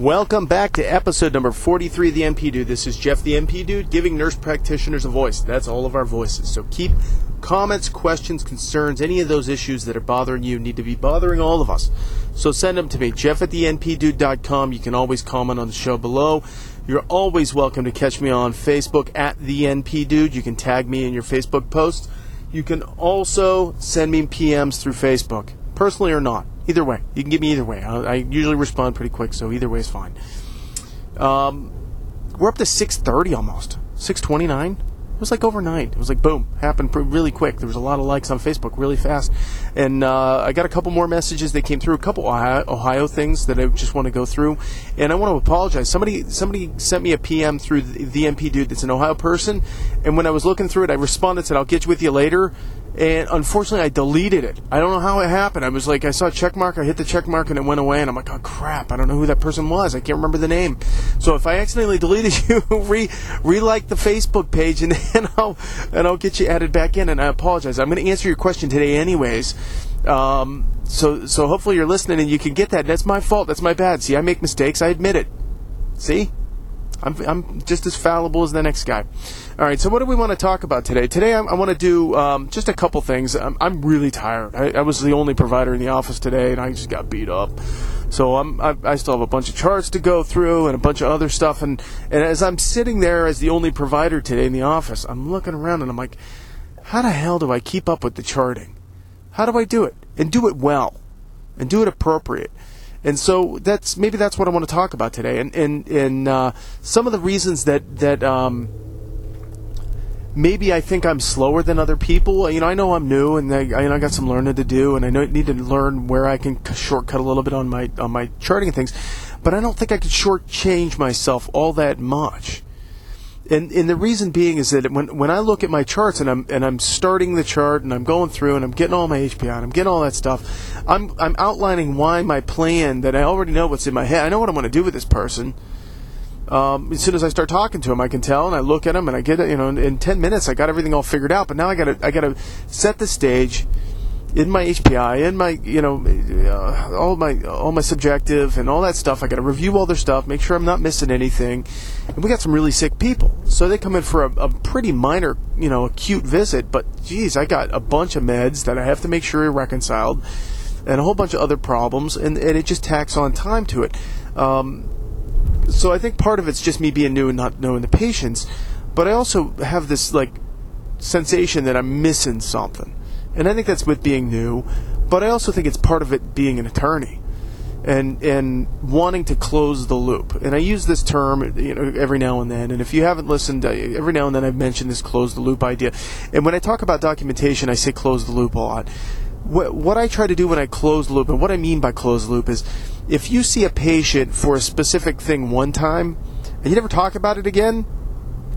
Welcome back to episode number 43 of the NP Dude. This is Jeff the NP Dude giving nurse practitioners a voice. That's all of our voices. So keep comments, questions, concerns, any of those issues that are bothering you need to be bothering all of us. So send them to me, jeff at the npdude.com. You can always comment on the show below. You're always welcome to catch me on Facebook at the NP Dude. You can tag me in your Facebook posts. You can also send me PMs through Facebook, personally or not. Either way, you can get me either way. I, I usually respond pretty quick, so either way is fine. Um, we're up to 6:30 almost. 6:29. It was like overnight. It was like boom, happened really quick. There was a lot of likes on Facebook really fast, and uh, I got a couple more messages that came through. A couple Ohio, Ohio, things that I just want to go through, and I want to apologize. Somebody somebody sent me a PM through the, the NP dude that's an Ohio person, and when I was looking through it, I responded said I'll get you with you later, and unfortunately I deleted it. I don't know how it happened. I was like I saw a check mark, I hit the check mark, and it went away, and I'm like oh crap, I don't know who that person was. I can't remember the name. So if I accidentally deleted you, re re-like the Facebook page, and then I'll and I'll get you added back in. And I apologize. I'm going to answer your question today anyways. Um, so so hopefully you're listening and you can get that. That's my fault. That's my bad. See, I make mistakes. I admit it. See. I'm, I'm just as fallible as the next guy. All right, so what do we want to talk about today? Today, I, I want to do um, just a couple things. I'm, I'm really tired. I, I, was the only provider in the office today, and I just got beat up. So I'm, I, I still have a bunch of charts to go through and a bunch of other stuff. And, and as I'm sitting there as the only provider today in the office, I'm looking around and I'm like, how the hell do I keep up with the charting? How do I do it? And do it well. And do it appropriate. And so that's maybe that's what I want to talk about today, and and and uh, some of the reasons that that um, maybe I think I'm slower than other people. You know, I know I'm new, and I, I, got some learning to do, and I need to learn where I can shortcut a little bit on my on my charting and things. But I don't think I could shortchange myself all that much and and the reason being is that when when I look at my charts and I'm and I'm starting the chart and I'm going through and I'm getting all my HPI and I'm getting all that stuff, I'm I'm outlining why my plan that I already know what's in my head. I know what I'm going to do with this person. Um, as soon as I start talking to him, I can tell, and I look at him, and I get it. You know, in, in ten minutes, I got everything all figured out. But now I got to I got to set the stage in my HPI, in my you know uh, all my all my subjective and all that stuff. I got to review all their stuff, make sure I'm not missing anything. And we got some really sick people, so they come in for a, a pretty minor, you know, acute visit. But geez, I got a bunch of meds that I have to make sure are reconciled, and a whole bunch of other problems, and, and it just tacks on time to it. Um, so I think part of it's just me being new and not knowing the patients, but I also have this like sensation that I'm missing something and I think that's with being new, but I also think it's part of it being an attorney and and wanting to close the loop. And I use this term you know every now and then. And if you haven't listened, every now and then I've mentioned this close the loop idea. And when I talk about documentation, I say close the loop a lot. What, what I try to do when I close loop, and what I mean by close loop is, if you see a patient for a specific thing one time, and you never talk about it again,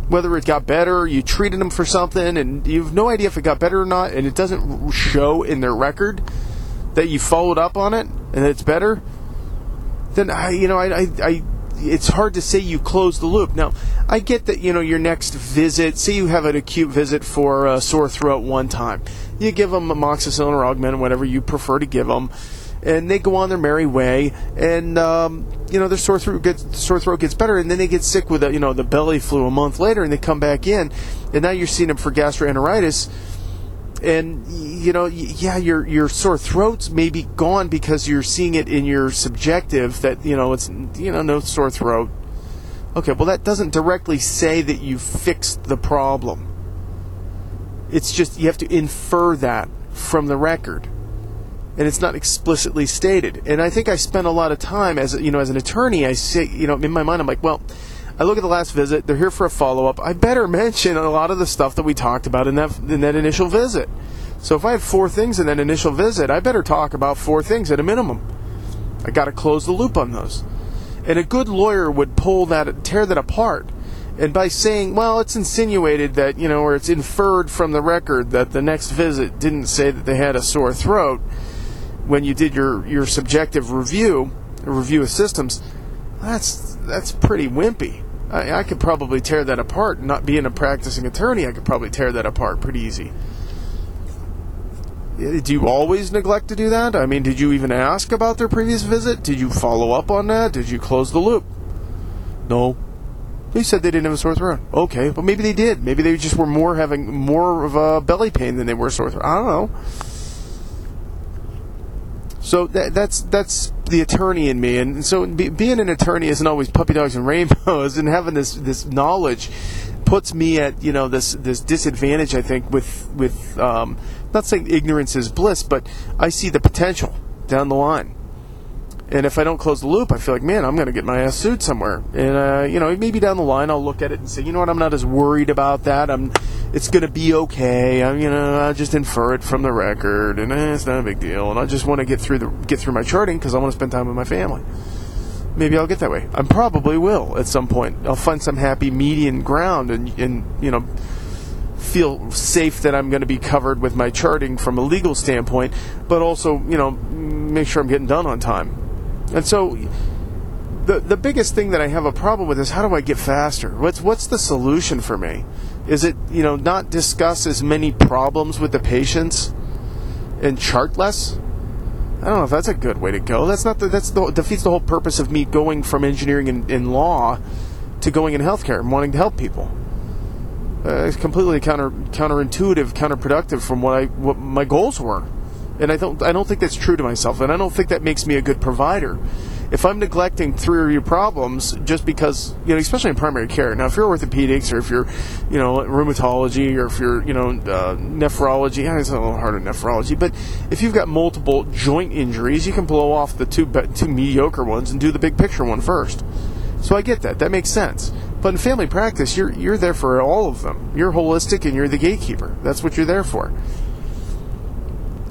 whether it got better, you treated them for something, and you have no idea if it got better or not, and it doesn't show in their record that you followed up on it and that it's better, then I, you know, I, I, I it's hard to say you close the loop. Now, I get that, you know, your next visit, say you have an acute visit for a sore throat one time. You give them amoxicillin or augmentin, whatever you prefer to give them and they go on their merry way, and um, you know their sore throat gets sore throat gets better, and then they get sick with a, you know the belly flu a month later, and they come back in, and now you're seeing them for gastroenteritis, and you know yeah your your sore throats may be gone because you're seeing it in your subjective that you know it's you know no sore throat. Okay, well that doesn't directly say that you fixed the problem. It's just you have to infer that from the record and it's not explicitly stated. And I think I spent a lot of time as you know as an attorney. I say you know in my mind I'm like, well, I look at the last visit. They're here for a follow up. I better mention a lot of the stuff that we talked about in that in that initial visit. So if I had four things in that initial visit, I better talk about four things at a minimum. I got to close the loop on those. And a good lawyer would pull that, tear that apart. And by saying, well, it's insinuated that, you know, or it's inferred from the record that the next visit didn't say that they had a sore throat, when you did your, your subjective review, review of systems, that's that's pretty wimpy. I, I could probably tear that apart. Not being a practicing attorney, I could probably tear that apart pretty easy. Do you always neglect to do that? I mean, did you even ask about their previous visit? Did you follow up on that? Did you close the loop? No. They said they didn't have a sore throat. Okay, but maybe they did. Maybe they just were more having more of a belly pain than they were sore throat. I don't know. So that, that's that's the attorney in me, and and so be, being an attorney isn't always puppy dogs and rainbows, and having this this knowledge puts me at you know this this disadvantage. I think with with um, not saying ignorance is bliss, but I see the potential down the line. And if I don't close the loop, I feel like, man, I'm going to get my ass sued somewhere. And uh, you know, maybe down the line, I'll look at it and say, you know what, I'm not as worried about that. I'm, it's going to be okay. I'm, you know, I just infer it from the record, and eh, it's not a big deal. And I just want to get through the get through my charting because I want to spend time with my family. Maybe I'll get that way. I probably will at some point. I'll find some happy median ground, and and you know feel safe that I'm going to be covered with my charting from a legal standpoint, but also, you know, make sure I'm getting done on time. And so the the biggest thing that I have a problem with is how do I get faster? What's what's the solution for me? Is it, you know, not discuss as many problems with the patients and chart less? I don't know if that's a good way to go. That's not the, that's the, defeats the whole purpose of me going from engineering in, in law to going in healthcare and wanting to help people. Uh, it's completely counter counterintuitive, counterproductive from what I what my goals were and I don't I don't think that's true to myself, and I don't think that makes me a good provider. If I'm neglecting three of your problems just because you know, especially in primary care. Now, if you're orthopedics or if you're, you know, rheumatology or if you're, you know, uh, nephrology, it's a little harder nephrology. But if you've got multiple joint injuries, you can blow off the two two mediocre ones and do the big picture one first. So I get that. That makes sense. But in family practice, you're you're there for all of them. You're holistic and you're the gatekeeper. That's what you're there for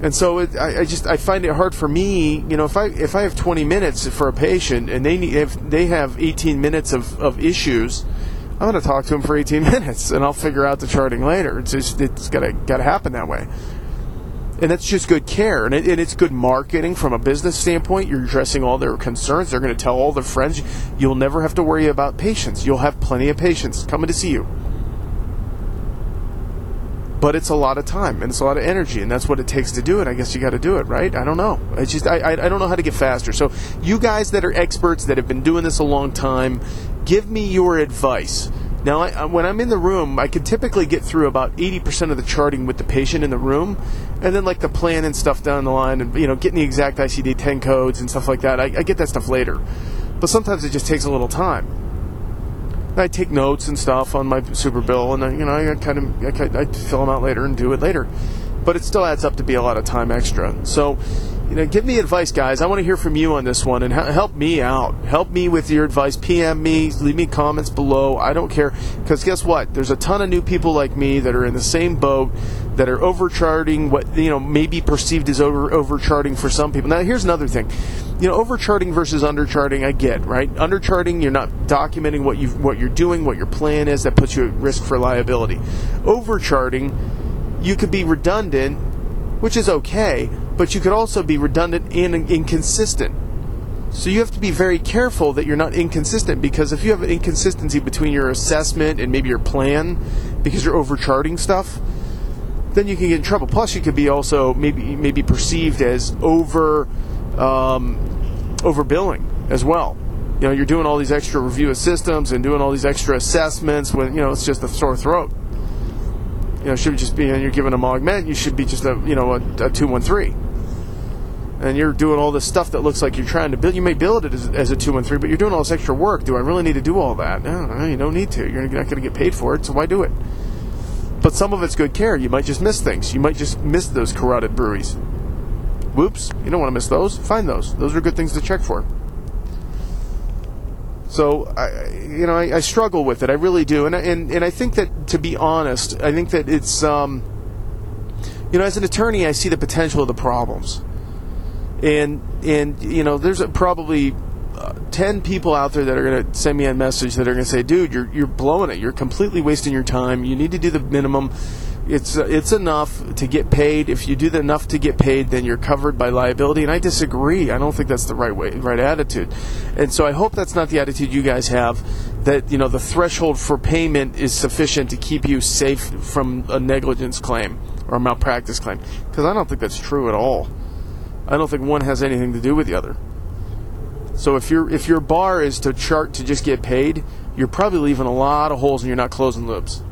and so it, I, I, just I find it hard for me. You know, if I if I have 20 minutes for a patient and they need if they have 18 minutes of, of issues, I'm going to talk to them for 18 minutes and I'll figure out the charting later. It's just it's got to got to happen that way. And that's just good care, and, it, and it's good marketing from a business standpoint. You're addressing all their concerns. They're going to tell all their friends. You'll never have to worry about patients. You'll have plenty of patients coming to see you but it's a lot of time and it's a lot of energy and that's what it takes to do it. I guess you got to do it right? I don't know. I just I, I, don't know how to get faster. So you guys that are experts that have been doing this a long time give me your advice. Now I, when i'm in the room i can typically get through about 80% of the charting with the patient in the room and then like the plan and stuff down the line and you know getting the exact icd-10 codes and stuff like that. I, I get that stuff later. But sometimes it just takes a little time I take notes and stuff on my super bill, and I, you know I kind of I, I fill them out later and do it later. But it still adds up to be a lot of time extra. So, you know, give me advice, guys. I want to hear from you on this one and help me out. Help me with your advice. PM me, leave me comments below. I don't care because guess what? There's a ton of new people like me that are in the same boat that are overcharting what you know may be perceived as over overcharting for some people. Now, here's another thing you know, overcharting versus undercharting, I get right. Undercharting, you're not documenting what you what you're doing, what your plan is. That puts you at risk for liability. Overcharting, you could be redundant, which is okay, but you could also be redundant and inconsistent. So you have to be very careful that you're not inconsistent because if you have an inconsistency between your assessment and maybe your plan because you're overcharting stuff, then you can get in trouble. Plus, you could be also maybe maybe perceived as over um, overbilling as well. You know, you're doing all these extra review of systems and doing all these extra assessments when, you know, it's just a sore throat. You know, should just be, and you're giving them augment, you should be just a, you know, a, a 213. And you're doing all this stuff that looks like you're trying to build. You may build it as, as a 213, but you're doing all this extra work. Do I really need to do all that? No, you don't need to. You're not going to get paid for it, so why do it? But some of it's good care. You might just miss things. You might just miss those carotid bruits. Whoops, you don't want to miss those. Find those. Those are good things to check for. So, I, you know, I, I struggle with it. I really do, and, and and I think that, to be honest, I think that it's, um, you know, as an attorney, I see the potential of the problems, and and you know, there's probably uh, ten people out there that are going to send me a message that are going to say, "Dude, you're you're blowing it. You're completely wasting your time. You need to do the minimum." It's it's enough to get paid. If you do enough to get paid, then you're covered by liability. And I disagree. I don't think that's the right way, right attitude. And so I hope that's not the attitude you guys have. That you know the threshold for payment is sufficient to keep you safe from a negligence claim or a malpractice claim. Because I don't think that's true at all. I don't think one has anything to do with the other. So if your if your bar is to chart to just get paid, you're probably leaving a lot of holes and you're not closing loops.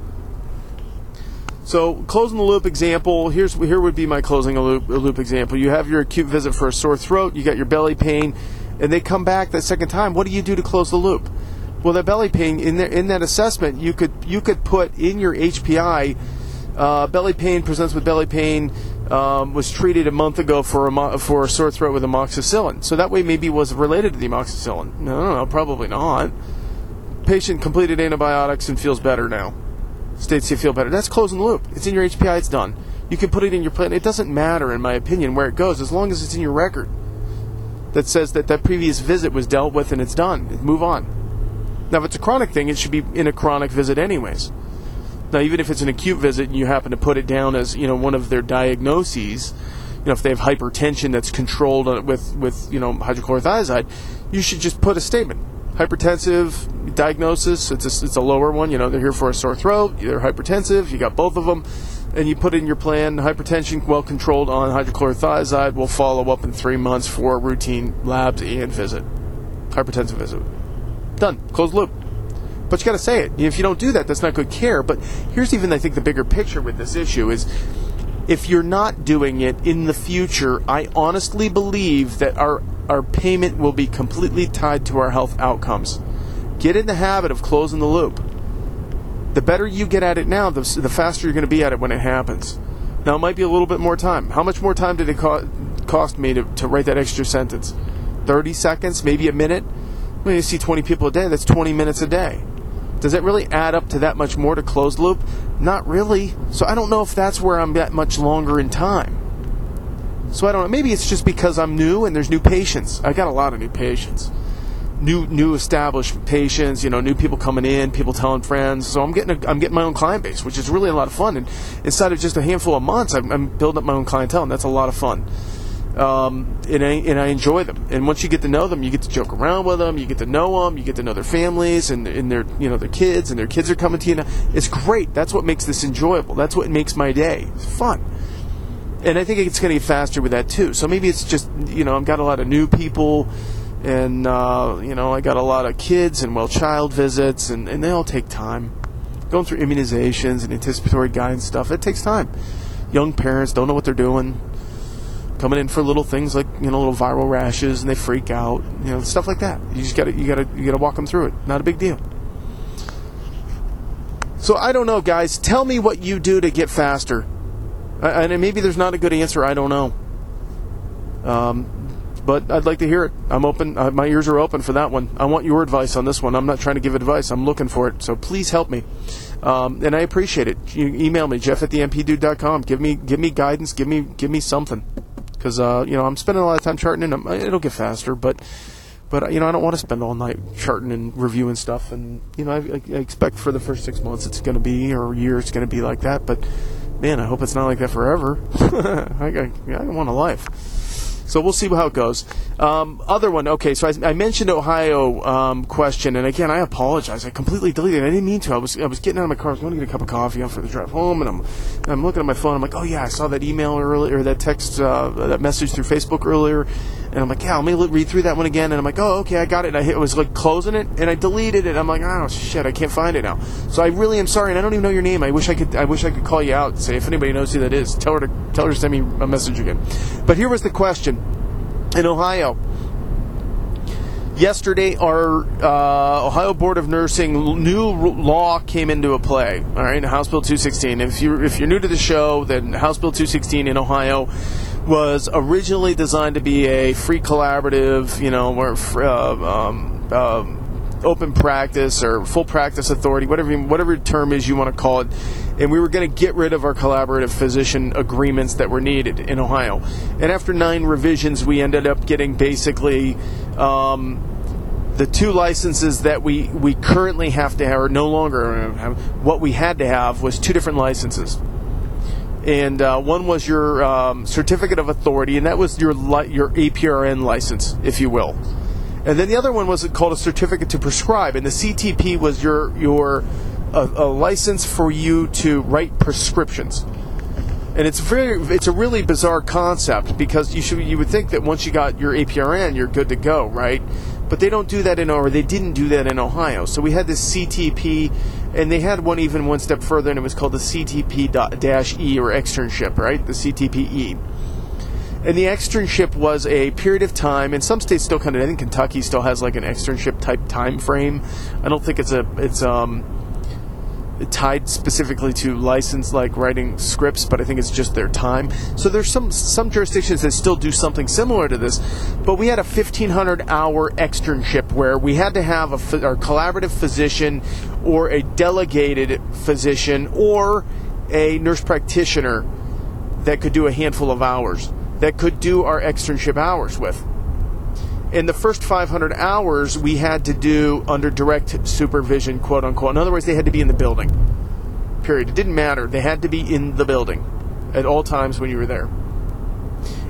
So closing the loop example, here's here would be my closing a loop, a loop example. You have your acute visit for a sore throat, you got your belly pain, and they come back that second time. What do you do to close the loop? Well, that belly pain in in that assessment, you could you could put in your HPI uh, belly pain presents with belly pain. Um, was treated a month ago for a for a sore throat with amoxicillin. So that way, maybe was related to the amoxicillin. No, no, no, probably not. Patient completed antibiotics and feels better now states you feel better. That's closing the loop. It's in your HPI, it's done. You can put it in your plan. It doesn't matter, in my opinion, where it goes, as long as it's in your record that says that that previous visit was dealt with and it's done. Move on. Now, if it's a chronic thing, it should be in a chronic visit, anyways. Now, even if it's an acute visit and you happen to put it down as you know one of their diagnoses, you know if they have hypertension that's controlled uh, with with you know hydrochlorothiazide, you should just put a statement hypertensive diagnosis. It's a, it's a lower one. You know, they're here for a sore throat. They're hypertensive. You got both of them. And you put in your plan hypertension well controlled on hydrochlorothiazide. We'll follow up in three months for routine labs and visit. Hypertensive visit. Done. Closed loop. But you got to say it. If you don't do that, that's not good care. But here's even, I think, the bigger picture with this issue is if you're not doing it in the future, I honestly believe that our our payment will be completely tied to our health outcomes. Get in the habit of closing the loop. The better you get at it now, the, the faster you're going to be at it when it happens. Now, it might be a little bit more time. How much more time did it co- cost me to, to write that extra sentence? 30 seconds, maybe a minute? When you see 20 people a day, that's 20 minutes a day. Does it really add up to that much more to close loop? Not really. So I don't know if that's where I'm that much longer in time. So I don't know. Maybe it's just because I'm new and there's new patients. I got a lot of new patients, new new established patients. You know, new people coming in, people telling friends. So I'm getting a, I'm getting my own client base, which is really a lot of fun. And inside of just a handful of months, I'm, I'm building up my own clientele, and that's a lot of fun. Um, and I and I enjoy them. And once you get to know them, you get to joke around with them. You get to know them. You get to know their families and, and their you know their kids, and their kids are coming to you. Now. It's great. That's what makes this enjoyable. That's what makes my day. It's fun and I think it's going to get faster with that too. So maybe it's just you know I've got a lot of new people, and uh, you know I got a lot of kids and well child visits, and, and they all take time. Going through immunizations and anticipatory guidance stuff, it takes time. Young parents don't know what they're doing, coming in for little things like you know little viral rashes, and they freak out, you know stuff like that. You just got to you got to you got to walk them through it. Not a big deal. So I don't know, guys. Tell me what you do to get faster and maybe there's not a good answer. I don't know. Um, but I'd like to hear it. I'm open. Uh, my ears are open for that one. I want your advice on this one. I'm not trying to give advice. I'm looking for it. So please help me. Um, and I appreciate it. You email me, Jeff at the npdude.com. Give me, give me guidance. Give me, give me something. Because, uh, you know, I'm spending a lot of time charting and it'll get faster, but, but, you know, I don't want to spend all night charting and reviewing stuff. And, you know, I, I expect for the first six months it's going to be, or a year it's going to be like that. But, man, I hope it's not like that forever. I, I, I want a life. So we'll see how it goes. Um, other one, okay. So I, I mentioned Ohio um, question, and again, I apologize. I completely deleted it. I didn't mean to. I was I was getting out of my car. I was going to get a cup of coffee for the drive home, and I'm I'm looking at my phone. I'm like, oh yeah, I saw that email earlier, that text, uh, that message through Facebook earlier, and I'm like, yeah, let me read through that one again. And I'm like, oh, okay, I got it. And I hit, was like closing it, and I deleted it. I'm like, oh shit, I can't find it now. So I really am sorry, and I don't even know your name. I wish I could. I wish I could call you out and say if anybody knows who that is, tell her to tell her to send me a message again. But here was the question: in Ohio. Yesterday, our uh, Ohio Board of Nursing new law came into play. All right, House Bill 216. If you if you're new to the show, then House Bill 216 in Ohio was originally designed to be a free collaborative, you know, where uh, um, um, open practice or full practice authority, whatever whatever term is you want to call it. And we were going to get rid of our collaborative physician agreements that were needed in Ohio. And after nine revisions, we ended up getting basically. Um, the two licenses that we, we currently have to have, or no longer have, what we had to have was two different licenses. And uh, one was your um, certificate of authority, and that was your li- your APRN license, if you will. And then the other one was called a certificate to prescribe, and the CTP was your your a, a license for you to write prescriptions. And it's very it's a really bizarre concept because you should you would think that once you got your APRN, you're good to go, right? But they don't do that in or they didn't do that in Ohio. So we had this CTP, and they had one even one step further, and it was called the CTP-E or externship, right? The CTPE. And the externship was a period of time, and some states still kind of. I think Kentucky still has like an externship type time frame. I don't think it's a it's um tied specifically to license like writing scripts, but I think it's just their time. So there's some some jurisdictions that still do something similar to this, but we had a 1500 hour externship where we had to have a, a collaborative physician or a delegated physician or a nurse practitioner that could do a handful of hours that could do our externship hours with. In the first 500 hours, we had to do under direct supervision, quote unquote. In other words, they had to be in the building. Period. It didn't matter. They had to be in the building at all times when you were there.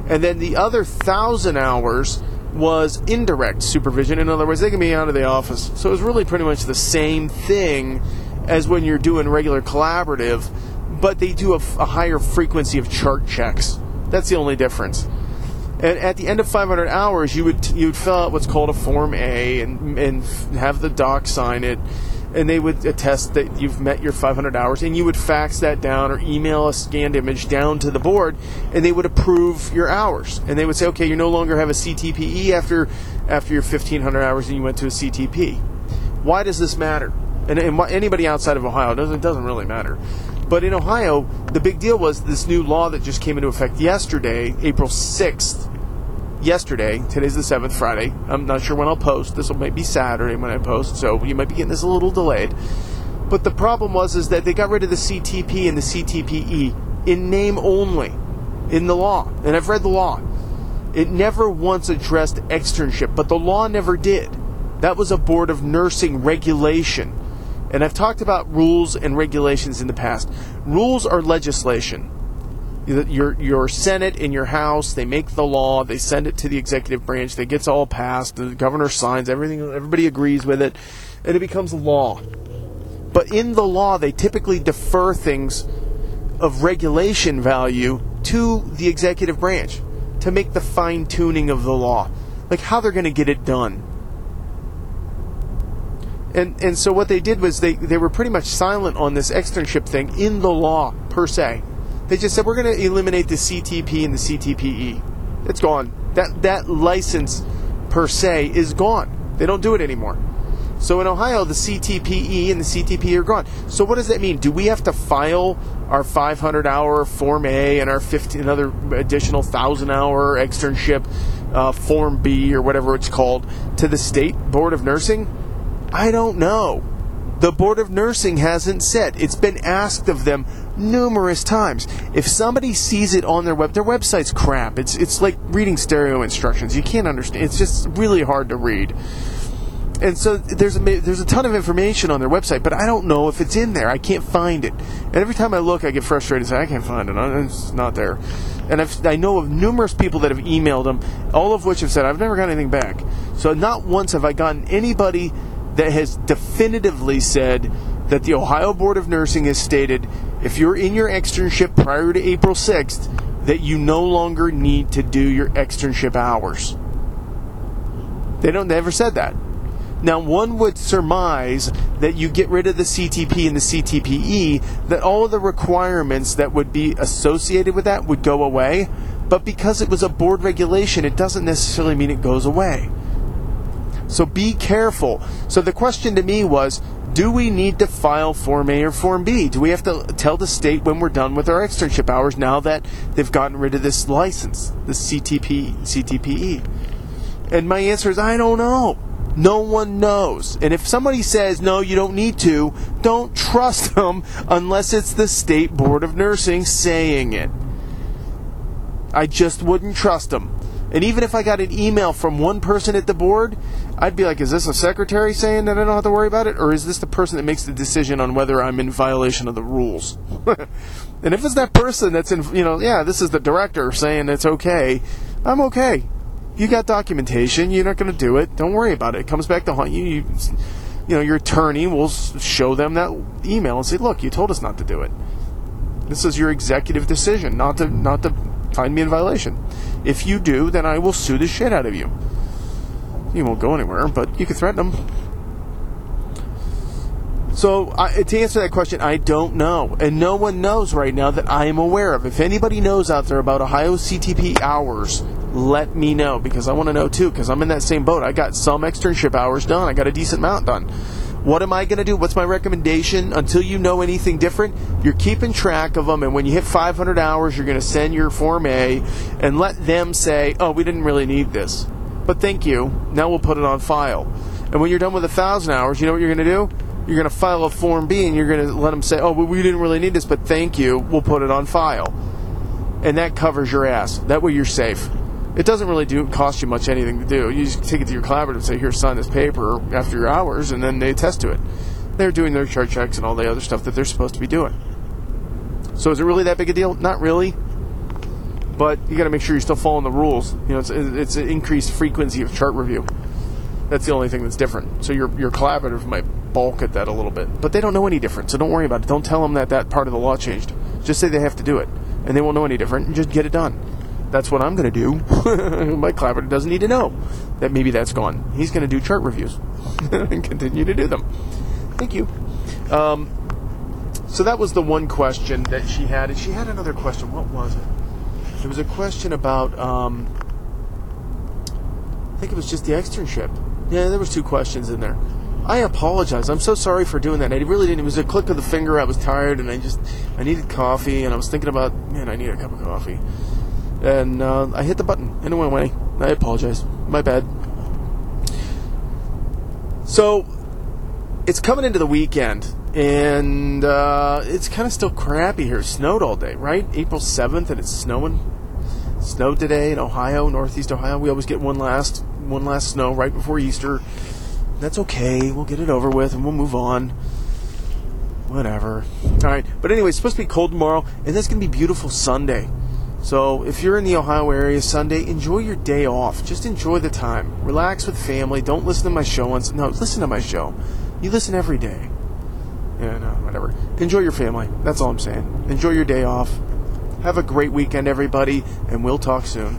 And then the other thousand hours was indirect supervision. In other words, they can be out of the office. So it was really pretty much the same thing as when you're doing regular collaborative, but they do a, a higher frequency of chart checks. That's the only difference. And at the end of 500 hours, you would you would fill out what's called a Form A and and have the doc sign it, and they would attest that you've met your 500 hours, and you would fax that down or email a scanned image down to the board, and they would approve your hours, and they would say, okay, you no longer have a CTPE after after your 1500 hours, and you went to a CTP. Why does this matter? And, and anybody outside of Ohio doesn't it doesn't really matter. But in Ohio, the big deal was this new law that just came into effect yesterday, April 6th. Yesterday, today's the 7th, Friday. I'm not sure when I'll post. This will maybe be Saturday when I post, so you might be getting this a little delayed. But the problem was is that they got rid of the CTP and the CTPE in name only in the law. And I've read the law. It never once addressed externship, but the law never did. That was a board of nursing regulation. And I've talked about rules and regulations in the past. Rules are legislation. Your your Senate and your House they make the law, they send it to the executive branch, they gets all passed, the governor signs everything, everybody agrees with it, and it becomes law. But in the law, they typically defer things of regulation value to the executive branch to make the fine tuning of the law, like how they're going to get it done. And and so what they did was they, they were pretty much silent on this externship thing in the law per se. They just said we're going to eliminate the CTP and the CTPE. It's gone. That that license per se is gone. They don't do it anymore. So in Ohio, the CTPE and the CTP are gone. So what does that mean? Do we have to file our 500 hour Form A and our 15 another additional 1,000 hour externship uh, Form B or whatever it's called to the state board of nursing? I don't know. The Board of Nursing hasn't said. It's been asked of them numerous times. If somebody sees it on their web, their website's crap. It's it's like reading stereo instructions. You can't understand. It's just really hard to read. And so there's a there's a ton of information on their website, but I don't know if it's in there. I can't find it. And every time I look, I get frustrated and say I can't find it. It's not there. And I've, I know of numerous people that have emailed them, all of which have said I've never got anything back. So not once have I gotten anybody that has definitively said that the Ohio Board of Nursing has stated if you're in your externship prior to April 6th, that you no longer need to do your externship hours. They don't they never said that. Now, one would surmise that you get rid of the CTP and the CTPE, that all of the requirements that would be associated with that would go away. But because it was a board regulation, it doesn't necessarily mean it goes away. So be careful. So the question to me was do we need to file Form A or Form B? Do we have to tell the state when we're done with our externship hours now that they've gotten rid of this license, the CTP, CTPE? And my answer is I don't know. No one knows. And if somebody says, no, you don't need to, don't trust them unless it's the State Board of Nursing saying it. I just wouldn't trust them And even if I got an email from one person at the board, I'd be like, is this a secretary saying that I don't have to worry about it? Or is this the person that makes the decision on whether I'm in violation of the rules? and if it's that person that's in, you know, yeah, this is the director saying it's okay, I'm okay. You got documentation. You're not going to do it. Don't worry about it. It comes back to haunt you. You, you know, your attorney will show them that email and say, look, you told us not to do it. This is your executive decision not to not to find me in violation. If you do, then I will sue the shit out of you. You won't go anywhere, but you can threaten them. So, I, to answer that question, I don't know. And no one knows right now that I am aware of. If anybody knows out there about Ohio CTP hours, let me know because I want to know too because I'm in that same boat. I got some externship hours done, I got a decent amount done. What am I going to do? What's my recommendation? Until you know anything different, you're keeping track of them. And when you hit 500 hours, you're going to send your Form A and let them say, oh, we didn't really need this. But thank you. Now we'll put it on file. And when you're done with 1,000 hours, you know what you're going to do? You're going to file a Form B and you're going to let them say, oh, well, we didn't really need this, but thank you. We'll put it on file. And that covers your ass. That way you're safe it doesn't really do cost you much anything to do. You just take it to your collaborative and say, "Here, sign this paper after your hours," and then they attest to it. They're doing their chart checks and all the other stuff that they're supposed to be doing. So is it really that big a deal? Not really. But you got to make sure you're still following the rules. You know, it's, it's an increased frequency of chart review. That's the only thing that's different. So your your collaborative might balk at that a little bit, but they don't know any different. So don't worry about it. Don't tell them that that part of the law changed. Just say they have to do it, and they won't know any different. And just get it done that's what I'm going to do. My collaborator doesn't need to know that maybe that's gone. He's going to do chart reviews and continue to do them. Thank you. Um, so that was the one question that she had. And she had another question. What was it? It was a question about, um, I think it was just the externship. Yeah, there was two questions in there. I apologize. I'm so sorry for doing that. I really didn't. It was a click of the finger. I was tired, and I just I needed coffee, and I was thinking about man, I need a cup of coffee and uh, I hit the button and it went away. I apologize. My bad. So it's coming into the weekend, and uh, it's kind of still crappy here. Snowed all day, right? April 7th, and it's snowing. Snowed today in Ohio, Northeast Ohio. We always get one last one last snow right before Easter. That's okay. We'll get it over with, and we'll move on. Whatever. All right. But anyway, it's supposed to be cold tomorrow, and it's going to be beautiful Sunday. So if you're in the Ohio area Sunday, enjoy your day off. Just enjoy the time. Relax with family. Don't listen to my show once. No, listen to my show. You listen every day. Yeah, no, whatever. Enjoy your family. That's all I'm saying. Enjoy your day off. Have a great weekend, everybody, and we'll talk soon.